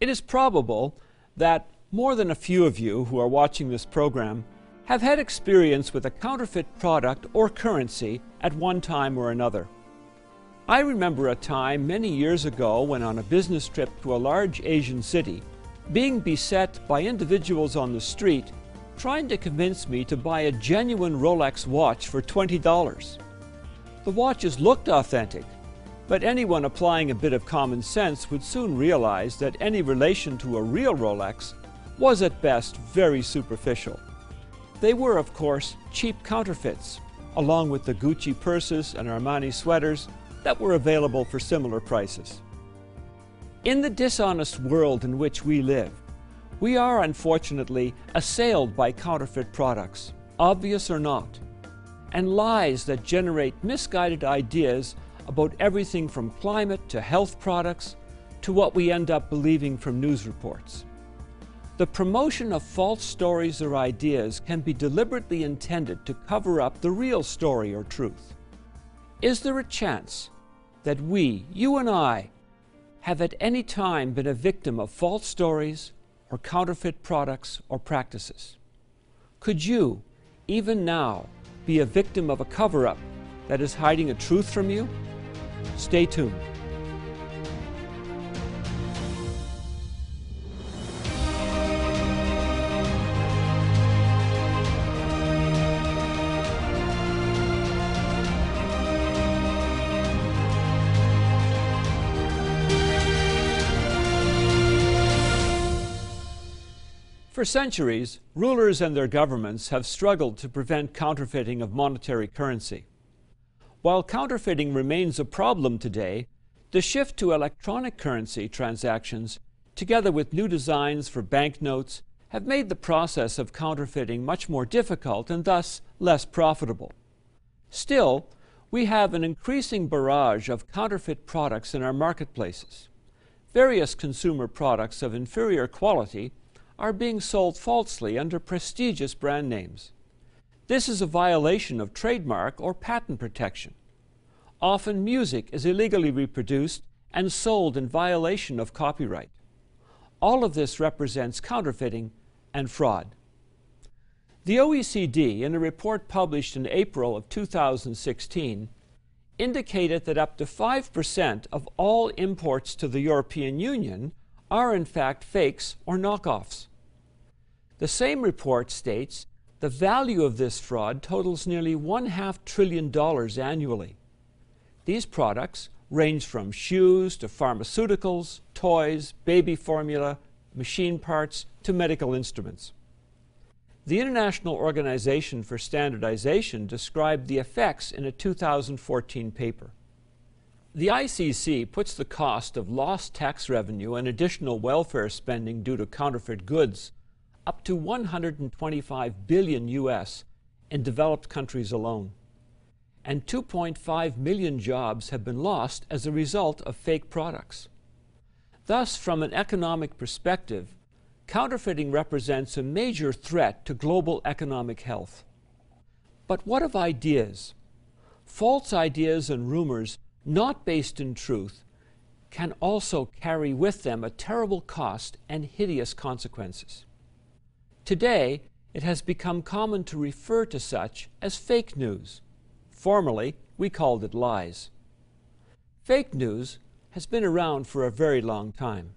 It is probable that more than a few of you who are watching this program have had experience with a counterfeit product or currency at one time or another. I remember a time many years ago when on a business trip to a large Asian city, being beset by individuals on the street trying to convince me to buy a genuine Rolex watch for $20. The watches looked authentic, but anyone applying a bit of common sense would soon realize that any relation to a real Rolex was at best very superficial. They were, of course, cheap counterfeits, along with the Gucci purses and Armani sweaters that were available for similar prices. In the dishonest world in which we live, we are unfortunately assailed by counterfeit products, obvious or not, and lies that generate misguided ideas about everything from climate to health products to what we end up believing from news reports. The promotion of false stories or ideas can be deliberately intended to cover up the real story or truth. Is there a chance that we, you and I, have at any time been a victim of false stories or counterfeit products or practices? Could you, even now, be a victim of a cover up that is hiding a truth from you? Stay tuned. For centuries, rulers and their governments have struggled to prevent counterfeiting of monetary currency. While counterfeiting remains a problem today, the shift to electronic currency transactions, together with new designs for banknotes, have made the process of counterfeiting much more difficult and thus less profitable. Still, we have an increasing barrage of counterfeit products in our marketplaces. Various consumer products of inferior quality are being sold falsely under prestigious brand names. This is a violation of trademark or patent protection. Often music is illegally reproduced and sold in violation of copyright. All of this represents counterfeiting and fraud. The OECD, in a report published in April of 2016, indicated that up to 5% of all imports to the European Union are in fact fakes or knockoffs. The same report states the value of this fraud totals nearly one half trillion dollars annually. These products range from shoes to pharmaceuticals, toys, baby formula, machine parts, to medical instruments. The International Organization for Standardization described the effects in a 2014 paper. The ICC puts the cost of lost tax revenue and additional welfare spending due to counterfeit goods up to 125 billion US in developed countries alone. And 2.5 million jobs have been lost as a result of fake products. Thus, from an economic perspective, counterfeiting represents a major threat to global economic health. But what of ideas? False ideas and rumors not based in truth can also carry with them a terrible cost and hideous consequences. Today, it has become common to refer to such as fake news. Formerly, we called it lies. Fake news has been around for a very long time.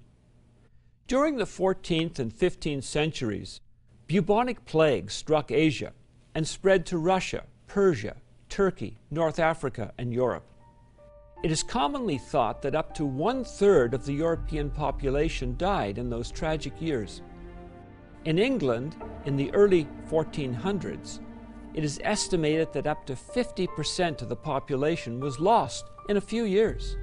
During the 14th and 15th centuries, bubonic plague struck Asia and spread to Russia, Persia, Turkey, North Africa, and Europe. It is commonly thought that up to one third of the European population died in those tragic years. In England, in the early 1400s, it is estimated that up to 50% of the population was lost in a few years.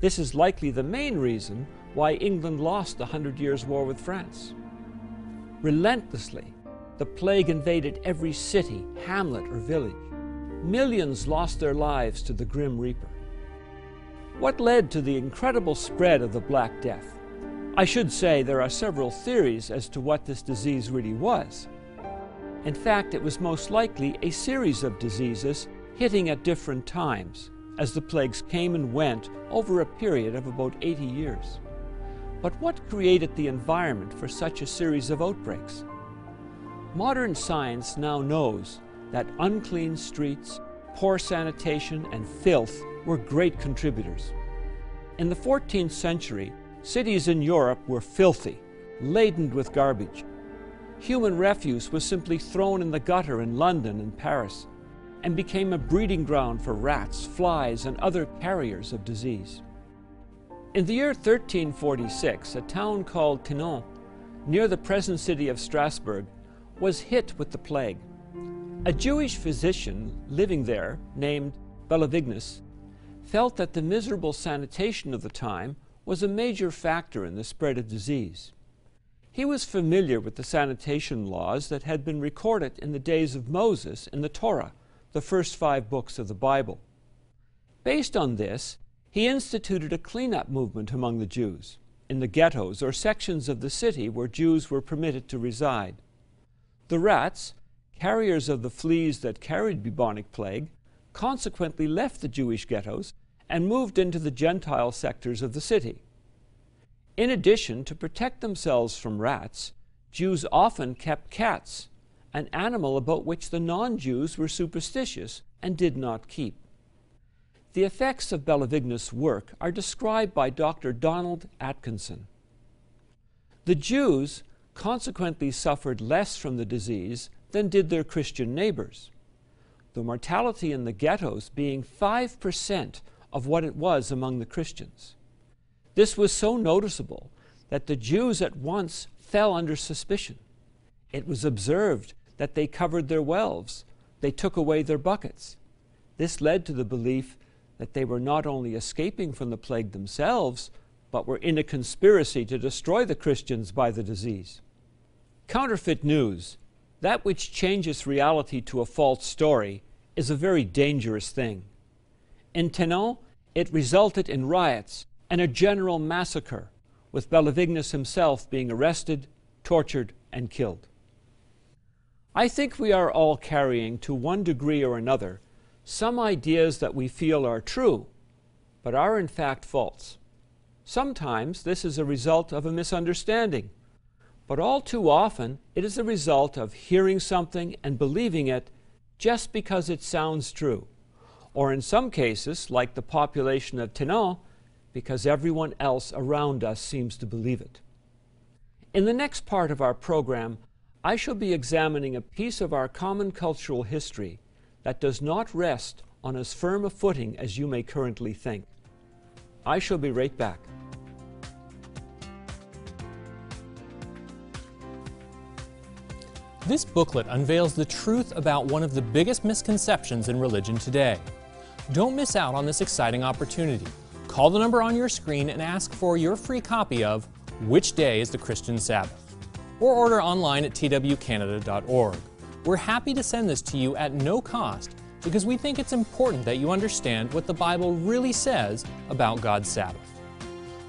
This is likely the main reason why England lost the Hundred Years' War with France. Relentlessly, the plague invaded every city, hamlet, or village. Millions lost their lives to the grim reaper. What led to the incredible spread of the Black Death? I should say there are several theories as to what this disease really was. In fact, it was most likely a series of diseases hitting at different times, as the plagues came and went over a period of about 80 years. But what created the environment for such a series of outbreaks? Modern science now knows that unclean streets, poor sanitation, and filth were great contributors. In the 14th century, cities in Europe were filthy, laden with garbage. Human refuse was simply thrown in the gutter in London and Paris and became a breeding ground for rats, flies, and other carriers of disease. In the year 1346, a town called Tenon, near the present city of Strasbourg, was hit with the plague. A Jewish physician living there, named Balavignus, felt that the miserable sanitation of the time was a major factor in the spread of disease. He was familiar with the sanitation laws that had been recorded in the days of Moses in the Torah, the first five books of the Bible. Based on this, he instituted a cleanup movement among the Jews in the ghettos or sections of the city where Jews were permitted to reside. The rats, carriers of the fleas that carried bubonic plague, consequently left the Jewish ghettos and moved into the Gentile sectors of the city. In addition, to protect themselves from rats, Jews often kept cats, an animal about which the non Jews were superstitious and did not keep. The effects of Balavignus' work are described by Dr. Donald Atkinson. The Jews consequently suffered less from the disease than did their Christian neighbors, the mortality in the ghettos being 5% of what it was among the Christians. This was so noticeable that the Jews at once fell under suspicion. It was observed that they covered their wells, they took away their buckets. This led to the belief that they were not only escaping from the plague themselves, but were in a conspiracy to destroy the Christians by the disease. Counterfeit news, that which changes reality to a false story, is a very dangerous thing. In Tenon, it resulted in riots and a general massacre, with Balavignus himself being arrested, tortured, and killed. I think we are all carrying, to one degree or another, some ideas that we feel are true, but are in fact false. Sometimes this is a result of a misunderstanding, but all too often it is a result of hearing something and believing it just because it sounds true, or in some cases, like the population of Tenon, because everyone else around us seems to believe it. In the next part of our program, I shall be examining a piece of our common cultural history that does not rest on as firm a footing as you may currently think. I shall be right back. This booklet unveils the truth about one of the biggest misconceptions in religion today. Don't miss out on this exciting opportunity. Call the number on your screen and ask for your free copy of Which Day is the Christian Sabbath? Or order online at twcanada.org. We're happy to send this to you at no cost because we think it's important that you understand what the Bible really says about God's Sabbath.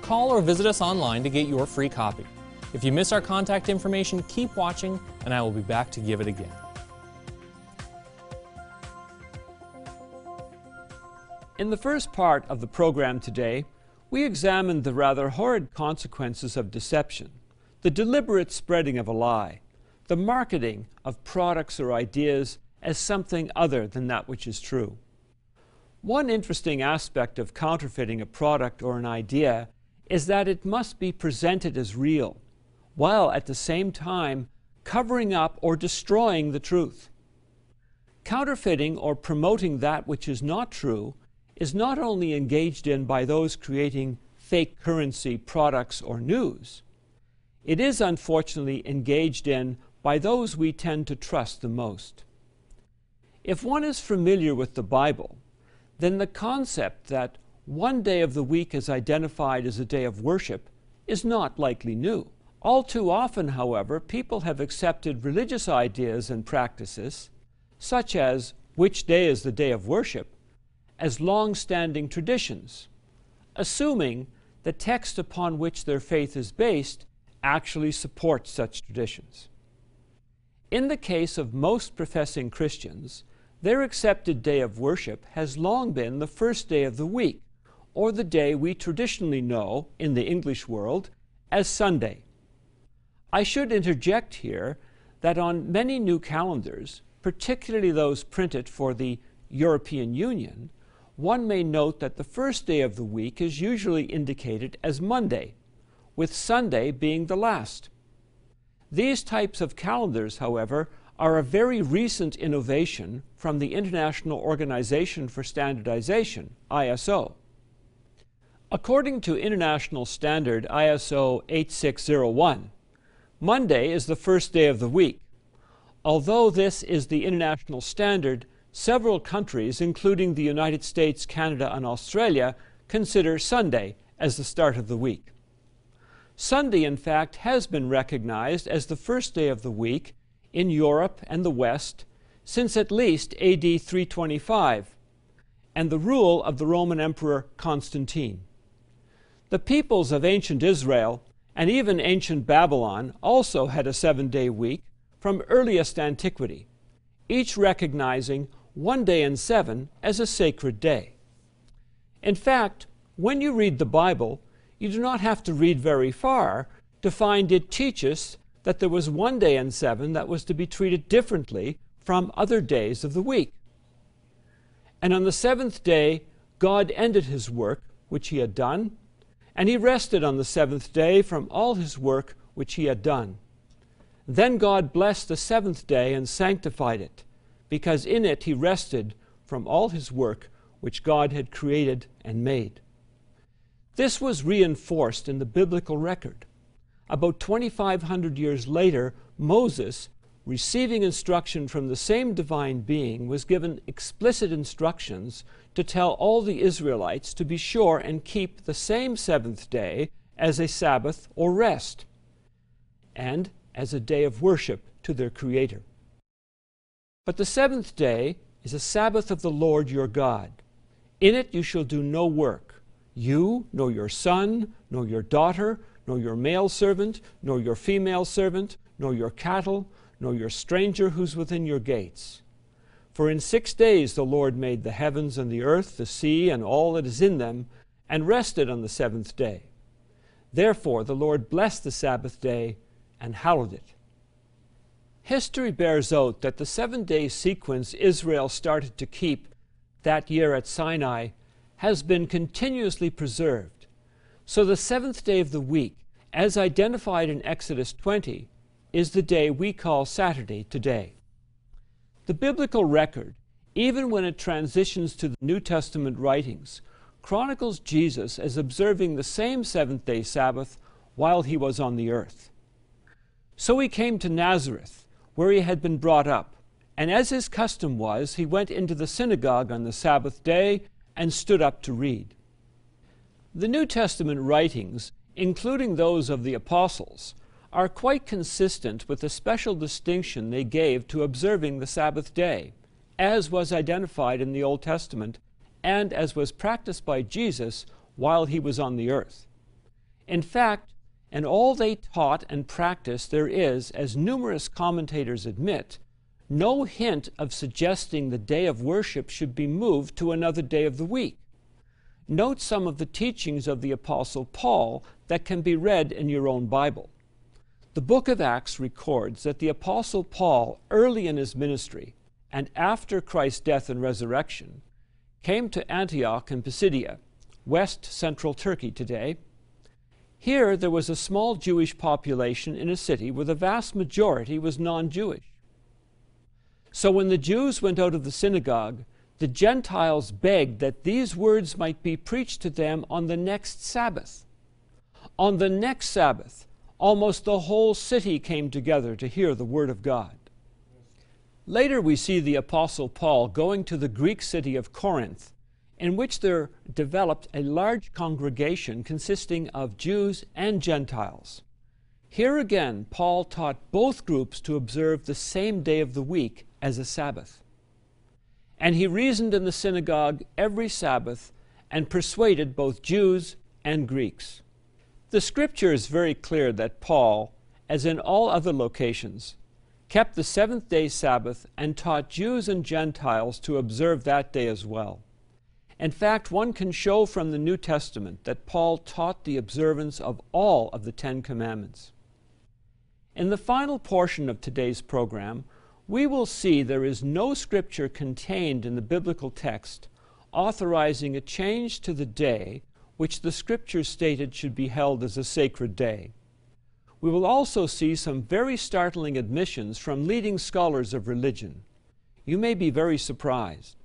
Call or visit us online to get your free copy. If you miss our contact information, keep watching and I will be back to give it again. In the first part of the program today, we examined the rather horrid consequences of deception, the deliberate spreading of a lie, the marketing of products or ideas as something other than that which is true. One interesting aspect of counterfeiting a product or an idea is that it must be presented as real, while at the same time covering up or destroying the truth. Counterfeiting or promoting that which is not true is not only engaged in by those creating fake currency products or news, it is unfortunately engaged in by those we tend to trust the most. If one is familiar with the Bible, then the concept that one day of the week is identified as a day of worship is not likely new. All too often, however, people have accepted religious ideas and practices, such as which day is the day of worship, as long standing traditions, assuming the text upon which their faith is based actually supports such traditions. In the case of most professing Christians, their accepted day of worship has long been the first day of the week, or the day we traditionally know in the English world as Sunday. I should interject here that on many new calendars, particularly those printed for the European Union, one may note that the first day of the week is usually indicated as Monday, with Sunday being the last. These types of calendars, however, are a very recent innovation from the International Organization for Standardization, ISO. According to International Standard ISO 8601, Monday is the first day of the week. Although this is the international standard, several countries, including the United States, Canada, and Australia, consider Sunday as the start of the week. Sunday, in fact, has been recognized as the first day of the week in Europe and the West since at least AD 325 and the rule of the Roman Emperor Constantine. The peoples of ancient Israel and even ancient Babylon also had a seven day week from earliest antiquity, each recognizing one day in seven as a sacred day. In fact, when you read the Bible, you do not have to read very far to find it teaches that there was one day in seven that was to be treated differently from other days of the week. And on the seventh day, God ended his work which he had done, and he rested on the seventh day from all his work which he had done. Then God blessed the seventh day and sanctified it, because in it he rested from all his work which God had created and made. This was reinforced in the biblical record. About 2,500 years later, Moses, receiving instruction from the same divine being, was given explicit instructions to tell all the Israelites to be sure and keep the same seventh day as a Sabbath or rest, and as a day of worship to their Creator. But the seventh day is a Sabbath of the Lord your God. In it you shall do no work, you, nor your son, nor your daughter, nor your male servant, nor your female servant, nor your cattle, nor your stranger who's within your gates. For in six days the Lord made the heavens and the earth, the sea, and all that is in them, and rested on the seventh day. Therefore the Lord blessed the Sabbath day and hallowed it. History bears out that the seven day sequence Israel started to keep that year at Sinai has been continuously preserved. So the seventh day of the week, as identified in Exodus 20, is the day we call Saturday today. The biblical record, even when it transitions to the New Testament writings, chronicles Jesus as observing the same seventh day Sabbath while he was on the earth. So he came to Nazareth where he had been brought up. And as his custom was, he went into the synagogue on the Sabbath day and stood up to read. The New Testament writings, including those of the apostles, are quite consistent with the special distinction they gave to observing the Sabbath day, as was identified in the Old Testament and as was practiced by Jesus while he was on the earth. In fact, and all they taught and practiced there is, as numerous commentators admit, no hint of suggesting the day of worship should be moved to another day of the week. Note some of the teachings of the Apostle Paul that can be read in your own Bible. The book of Acts records that the Apostle Paul, early in his ministry and after Christ's death and resurrection, came to Antioch in Pisidia, west central Turkey today, here, there was a small Jewish population in a city where the vast majority was non Jewish. So when the Jews went out of the synagogue, the Gentiles begged that these words might be preached to them on the next Sabbath. On the next Sabbath, almost the whole city came together to hear the Word of God. Later, we see the Apostle Paul going to the Greek city of Corinth in which there developed a large congregation consisting of Jews and Gentiles. Here again, Paul taught both groups to observe the same day of the week as a Sabbath. And he reasoned in the synagogue every Sabbath and persuaded both Jews and Greeks. The scripture is very clear that Paul, as in all other locations, kept the seventh day Sabbath and taught Jews and Gentiles to observe that day as well. In fact, one can show from the New Testament that Paul taught the observance of all of the Ten Commandments. In the final portion of today's program, we will see there is no scripture contained in the biblical text authorizing a change to the day which the scriptures stated should be held as a sacred day. We will also see some very startling admissions from leading scholars of religion. You may be very surprised.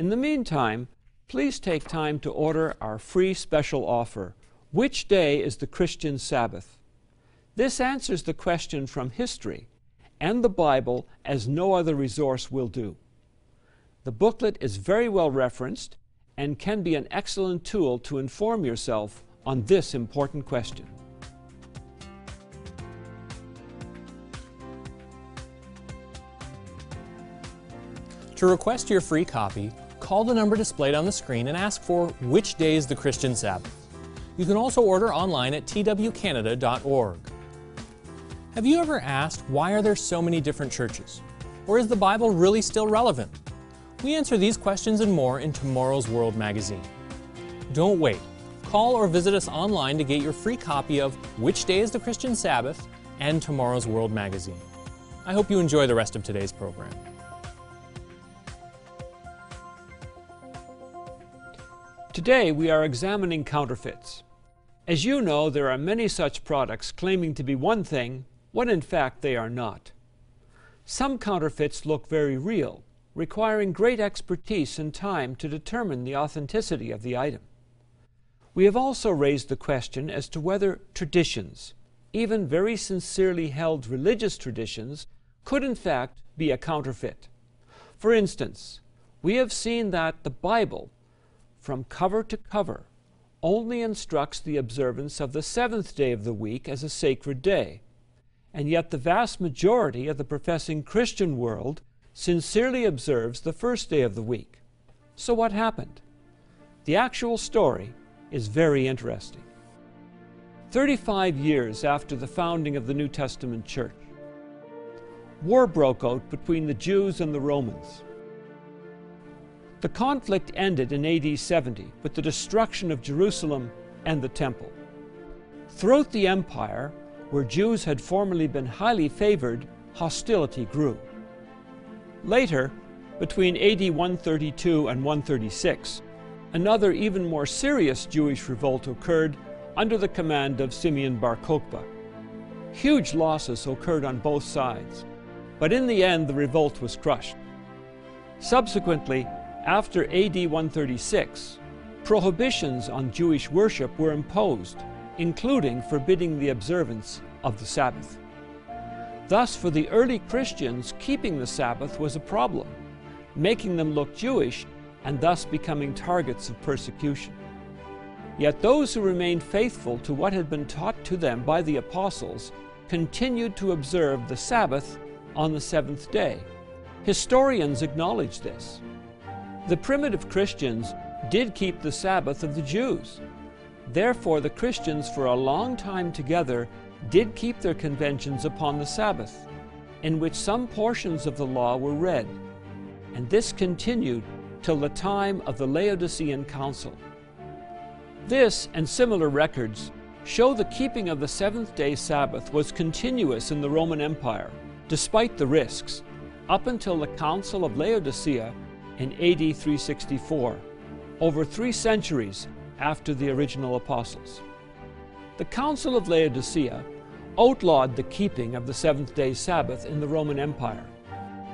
In the meantime, please take time to order our free special offer Which day is the Christian Sabbath? This answers the question from history and the Bible as no other resource will do. The booklet is very well referenced and can be an excellent tool to inform yourself on this important question. To request your free copy, call the number displayed on the screen and ask for which day is the Christian Sabbath. You can also order online at twcanada.org. Have you ever asked why are there so many different churches? Or is the Bible really still relevant? We answer these questions and more in tomorrow's World magazine. Don't wait. Call or visit us online to get your free copy of Which Day is the Christian Sabbath and tomorrow's World magazine. I hope you enjoy the rest of today's program. Today we are examining counterfeits. As you know, there are many such products claiming to be one thing when in fact they are not. Some counterfeits look very real, requiring great expertise and time to determine the authenticity of the item. We have also raised the question as to whether traditions, even very sincerely held religious traditions, could in fact be a counterfeit. For instance, we have seen that the Bible, from cover to cover, only instructs the observance of the seventh day of the week as a sacred day, and yet the vast majority of the professing Christian world sincerely observes the first day of the week. So what happened? The actual story is very interesting. 35 years after the founding of the New Testament church, war broke out between the Jews and the Romans. The conflict ended in AD 70 with the destruction of Jerusalem and the temple. Throughout the empire, where Jews had formerly been highly favored, hostility grew. Later, between AD 132 and 136, another even more serious Jewish revolt occurred under the command of Simeon Bar Kokhba. Huge losses occurred on both sides, but in the end the revolt was crushed. Subsequently, after AD 136, prohibitions on Jewish worship were imposed, including forbidding the observance of the Sabbath. Thus, for the early Christians, keeping the Sabbath was a problem, making them look Jewish and thus becoming targets of persecution. Yet those who remained faithful to what had been taught to them by the apostles continued to observe the Sabbath on the seventh day. Historians acknowledge this. The primitive Christians did keep the Sabbath of the Jews. Therefore, the Christians for a long time together did keep their conventions upon the Sabbath, in which some portions of the law were read, and this continued till the time of the Laodicean Council. This and similar records show the keeping of the seventh day Sabbath was continuous in the Roman Empire, despite the risks, up until the Council of Laodicea in AD 364, over three centuries after the original apostles. The Council of Laodicea outlawed the keeping of the seventh day Sabbath in the Roman Empire,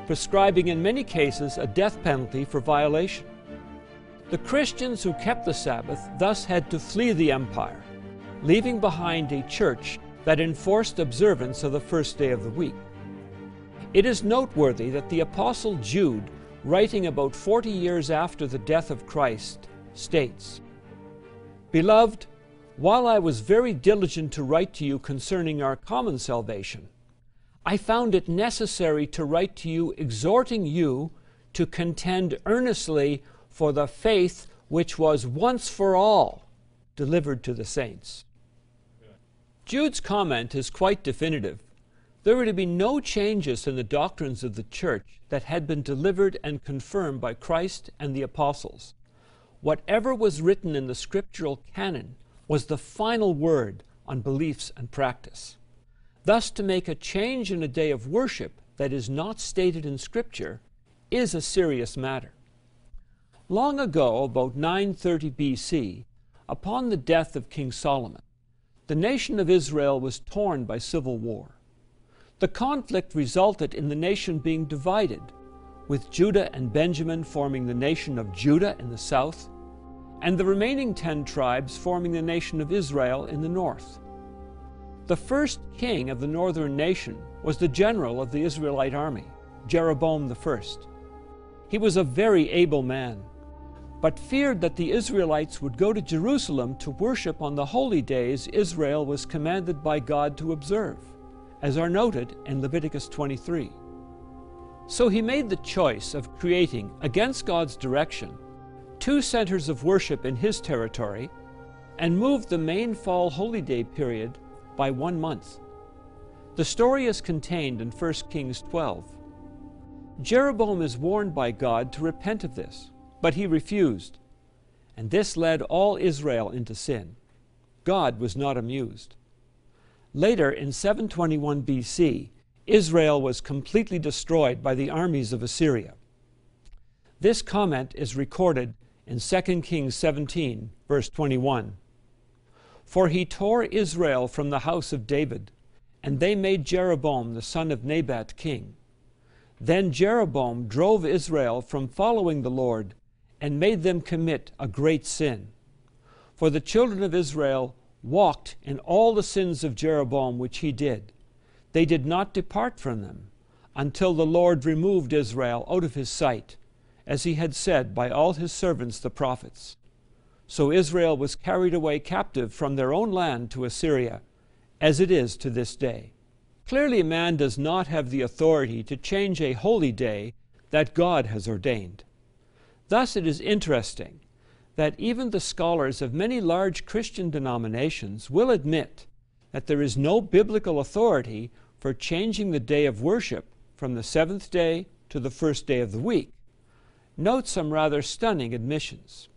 prescribing in many cases a death penalty for violation. The Christians who kept the Sabbath thus had to flee the empire, leaving behind a church that enforced observance of the first day of the week. It is noteworthy that the Apostle Jude, writing about 40 years after the death of Christ, states, Beloved, while I was very diligent to write to you concerning our common salvation, I found it necessary to write to you exhorting you to contend earnestly for the faith which was once for all delivered to the saints. Jude's comment is quite definitive. There were to be no changes in the doctrines of the church that had been delivered and confirmed by Christ and the apostles. whatever was written in the scriptural canon was the final word on beliefs and practice. Thus, to make a change in a day of worship that is not stated in Scripture is a serious matter. Long ago, about 930 BC, upon the death of King Solomon, the nation of Israel was torn by civil war. The conflict resulted in the nation being divided, with Judah and Benjamin forming the nation of Judah in the south and the remaining ten tribes forming the nation of Israel in the north. The first king of the northern nation was the general of the Israelite army, Jeroboam I. He was a very able man, but feared that the Israelites would go to Jerusalem to worship on the holy days Israel was commanded by God to observe, as are noted in Leviticus 23. So he made the choice of creating, against God's direction, two centers of worship in his territory and moved the main fall holy day period by one month. The story is contained in 1 Kings 12. Jeroboam is warned by God to repent of this, but he refused, and this led all Israel into sin. God was not amused. Later, in 721 BC, Israel was completely destroyed by the armies of Assyria. This comment is recorded in 2 Kings 17, verse 21. For he tore Israel from the house of David, and they made Jeroboam the son of Nebat king. Then Jeroboam drove Israel from following the Lord, and made them commit a great sin. For the children of Israel walked in all the sins of Jeroboam which he did. They did not depart from them, until the Lord removed Israel out of his sight as he had said by all his servants the prophets. So Israel was carried away captive from their own land to Assyria, as it is to this day. Clearly, man does not have the authority to change a holy day that God has ordained. Thus, it is interesting that even the scholars of many large Christian denominations will admit that there is no biblical authority for changing the day of worship from the seventh day to the first day of the week, note some rather stunning admissions.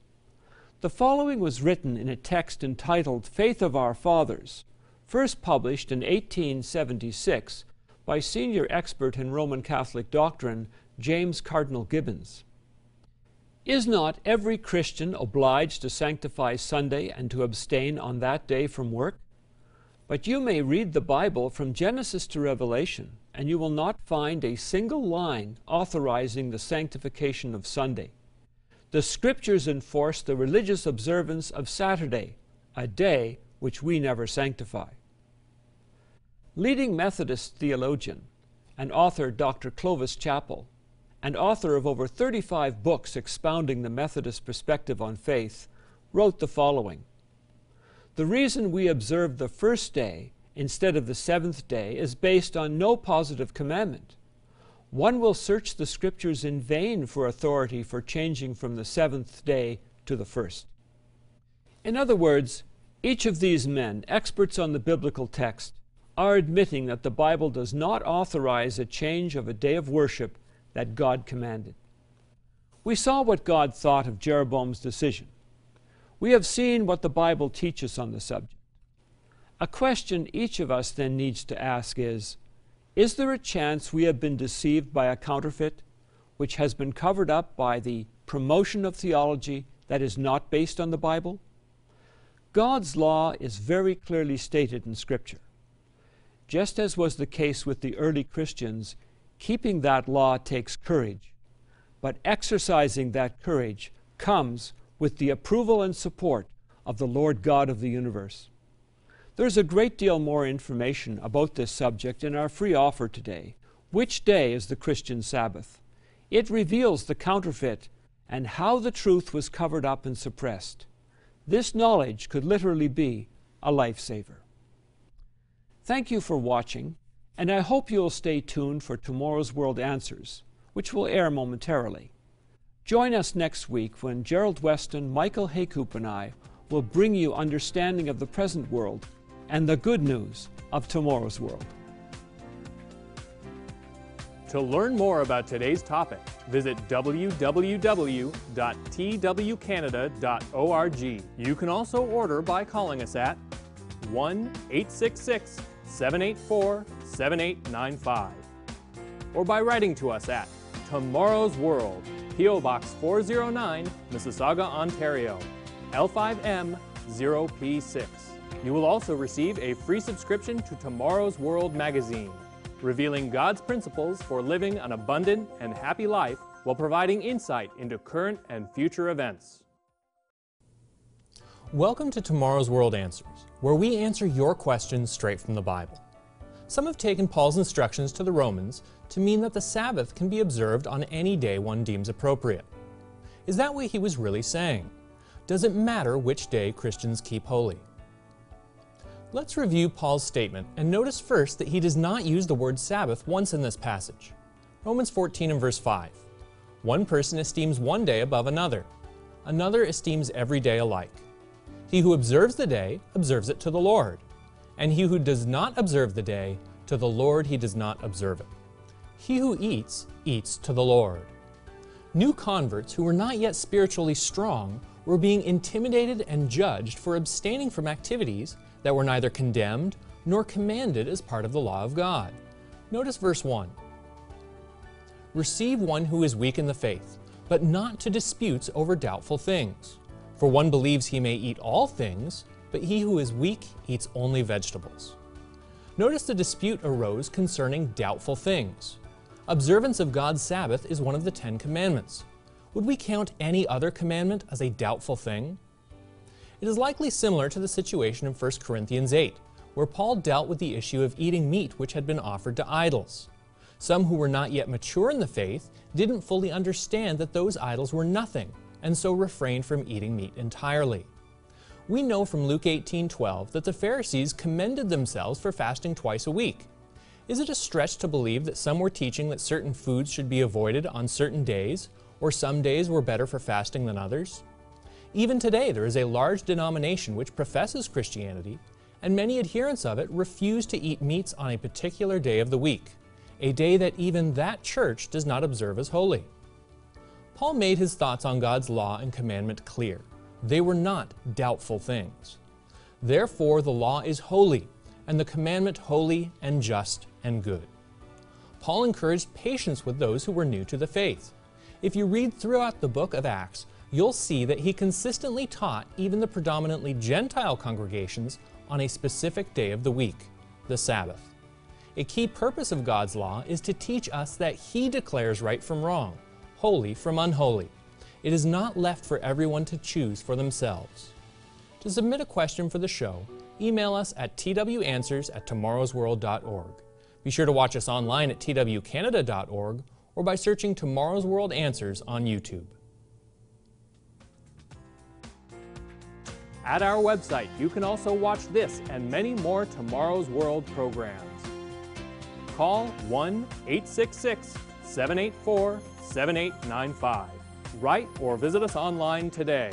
The following was written in a text entitled Faith of Our Fathers, first published in 1876 by senior expert in Roman Catholic doctrine James Cardinal Gibbons. Is not every Christian obliged to sanctify Sunday and to abstain on that day from work? But you may read the Bible from Genesis to Revelation and you will not find a single line authorizing the sanctification of Sunday. The Scriptures enforce the religious observance of Saturday, a day which we never sanctify. Leading Methodist theologian and author Dr. Clovis Chappell, and author of over 35 books expounding the Methodist perspective on faith, wrote the following The reason we observe the first day instead of the seventh day is based on no positive commandment. One will search the scriptures in vain for authority for changing from the seventh day to the first. In other words, each of these men, experts on the biblical text, are admitting that the Bible does not authorize a change of a day of worship that God commanded. We saw what God thought of Jeroboam's decision. We have seen what the Bible teaches on the subject. A question each of us then needs to ask is Is there a chance we have been deceived by a counterfeit which has been covered up by the promotion of theology that is not based on the Bible? God's law is very clearly stated in Scripture. Just as was the case with the early Christians, keeping that law takes courage, but exercising that courage comes with the approval and support of the Lord God of the universe. There's a great deal more information about this subject in our free offer today. Which day is the Christian Sabbath? It reveals the counterfeit and how the truth was covered up and suppressed. This knowledge could literally be a lifesaver. Thank you for watching, and I hope you'll stay tuned for tomorrow's World Answers, which will air momentarily. Join us next week when Gerald Weston, Michael Heykoop, and I will bring you understanding of the present world and the good news of tomorrow's world. To learn more about today's topic, visit www.twcanada.org. You can also order by calling us at 1 866 784 7895 or by writing to us at Tomorrow's World, P.O. Box 409, Mississauga, Ontario, L5M 0P6. You will also receive a free subscription to Tomorrow's World magazine, revealing God's principles for living an abundant and happy life while providing insight into current and future events. Welcome to Tomorrow's World Answers, where we answer your questions straight from the Bible. Some have taken Paul's instructions to the Romans to mean that the Sabbath can be observed on any day one deems appropriate. Is that what he was really saying? Does it matter which day Christians keep holy? Let's review Paul's statement and notice first that he does not use the word Sabbath once in this passage. Romans 14 and verse 5. One person esteems one day above another. Another esteems every day alike. He who observes the day observes it to the Lord and he who does not observe the day, to the Lord he does not observe it. He who eats, eats to the Lord. New converts who were not yet spiritually strong were being intimidated and judged for abstaining from activities that were neither condemned nor commanded as part of the law of God. Notice verse 1. Receive one who is weak in the faith, but not to disputes over doubtful things. For one believes he may eat all things, but he who is weak eats only vegetables. Notice the dispute arose concerning doubtful things. Observance of God's Sabbath is one of the Ten Commandments. Would we count any other commandment as a doubtful thing? It is likely similar to the situation in 1 Corinthians 8, where Paul dealt with the issue of eating meat which had been offered to idols. Some who were not yet mature in the faith didn't fully understand that those idols were nothing, and so refrained from eating meat entirely. We know from Luke 18:12 that the Pharisees commended themselves for fasting twice a week. Is it a stretch to believe that some were teaching that certain foods should be avoided on certain days, or some days were better for fasting than others? Even today, there is a large denomination which professes Christianity, and many adherents of it refuse to eat meats on a particular day of the week, a day that even that church does not observe as holy. Paul made his thoughts on God's law and commandment clear. They were not doubtful things. Therefore, the law is holy, and the commandment holy and just and good. Paul encouraged patience with those who were new to the faith. If you read throughout the book of Acts, you'll see that he consistently taught even the predominantly Gentile congregations on a specific day of the week, the Sabbath. A key purpose of God's law is to teach us that He declares right from wrong, holy from unholy, it is not left for everyone to choose for themselves. To submit a question for the show, email us at twanswers at tomorrowsworld.org. Be sure to watch us online at twcanada.org or by searching Tomorrow's World Answers on YouTube. At our website, you can also watch this and many more Tomorrow's World programs. Call 1 866 784 7895 write or visit us online today.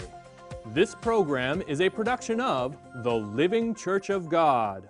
This program is a production of the Living Church of God.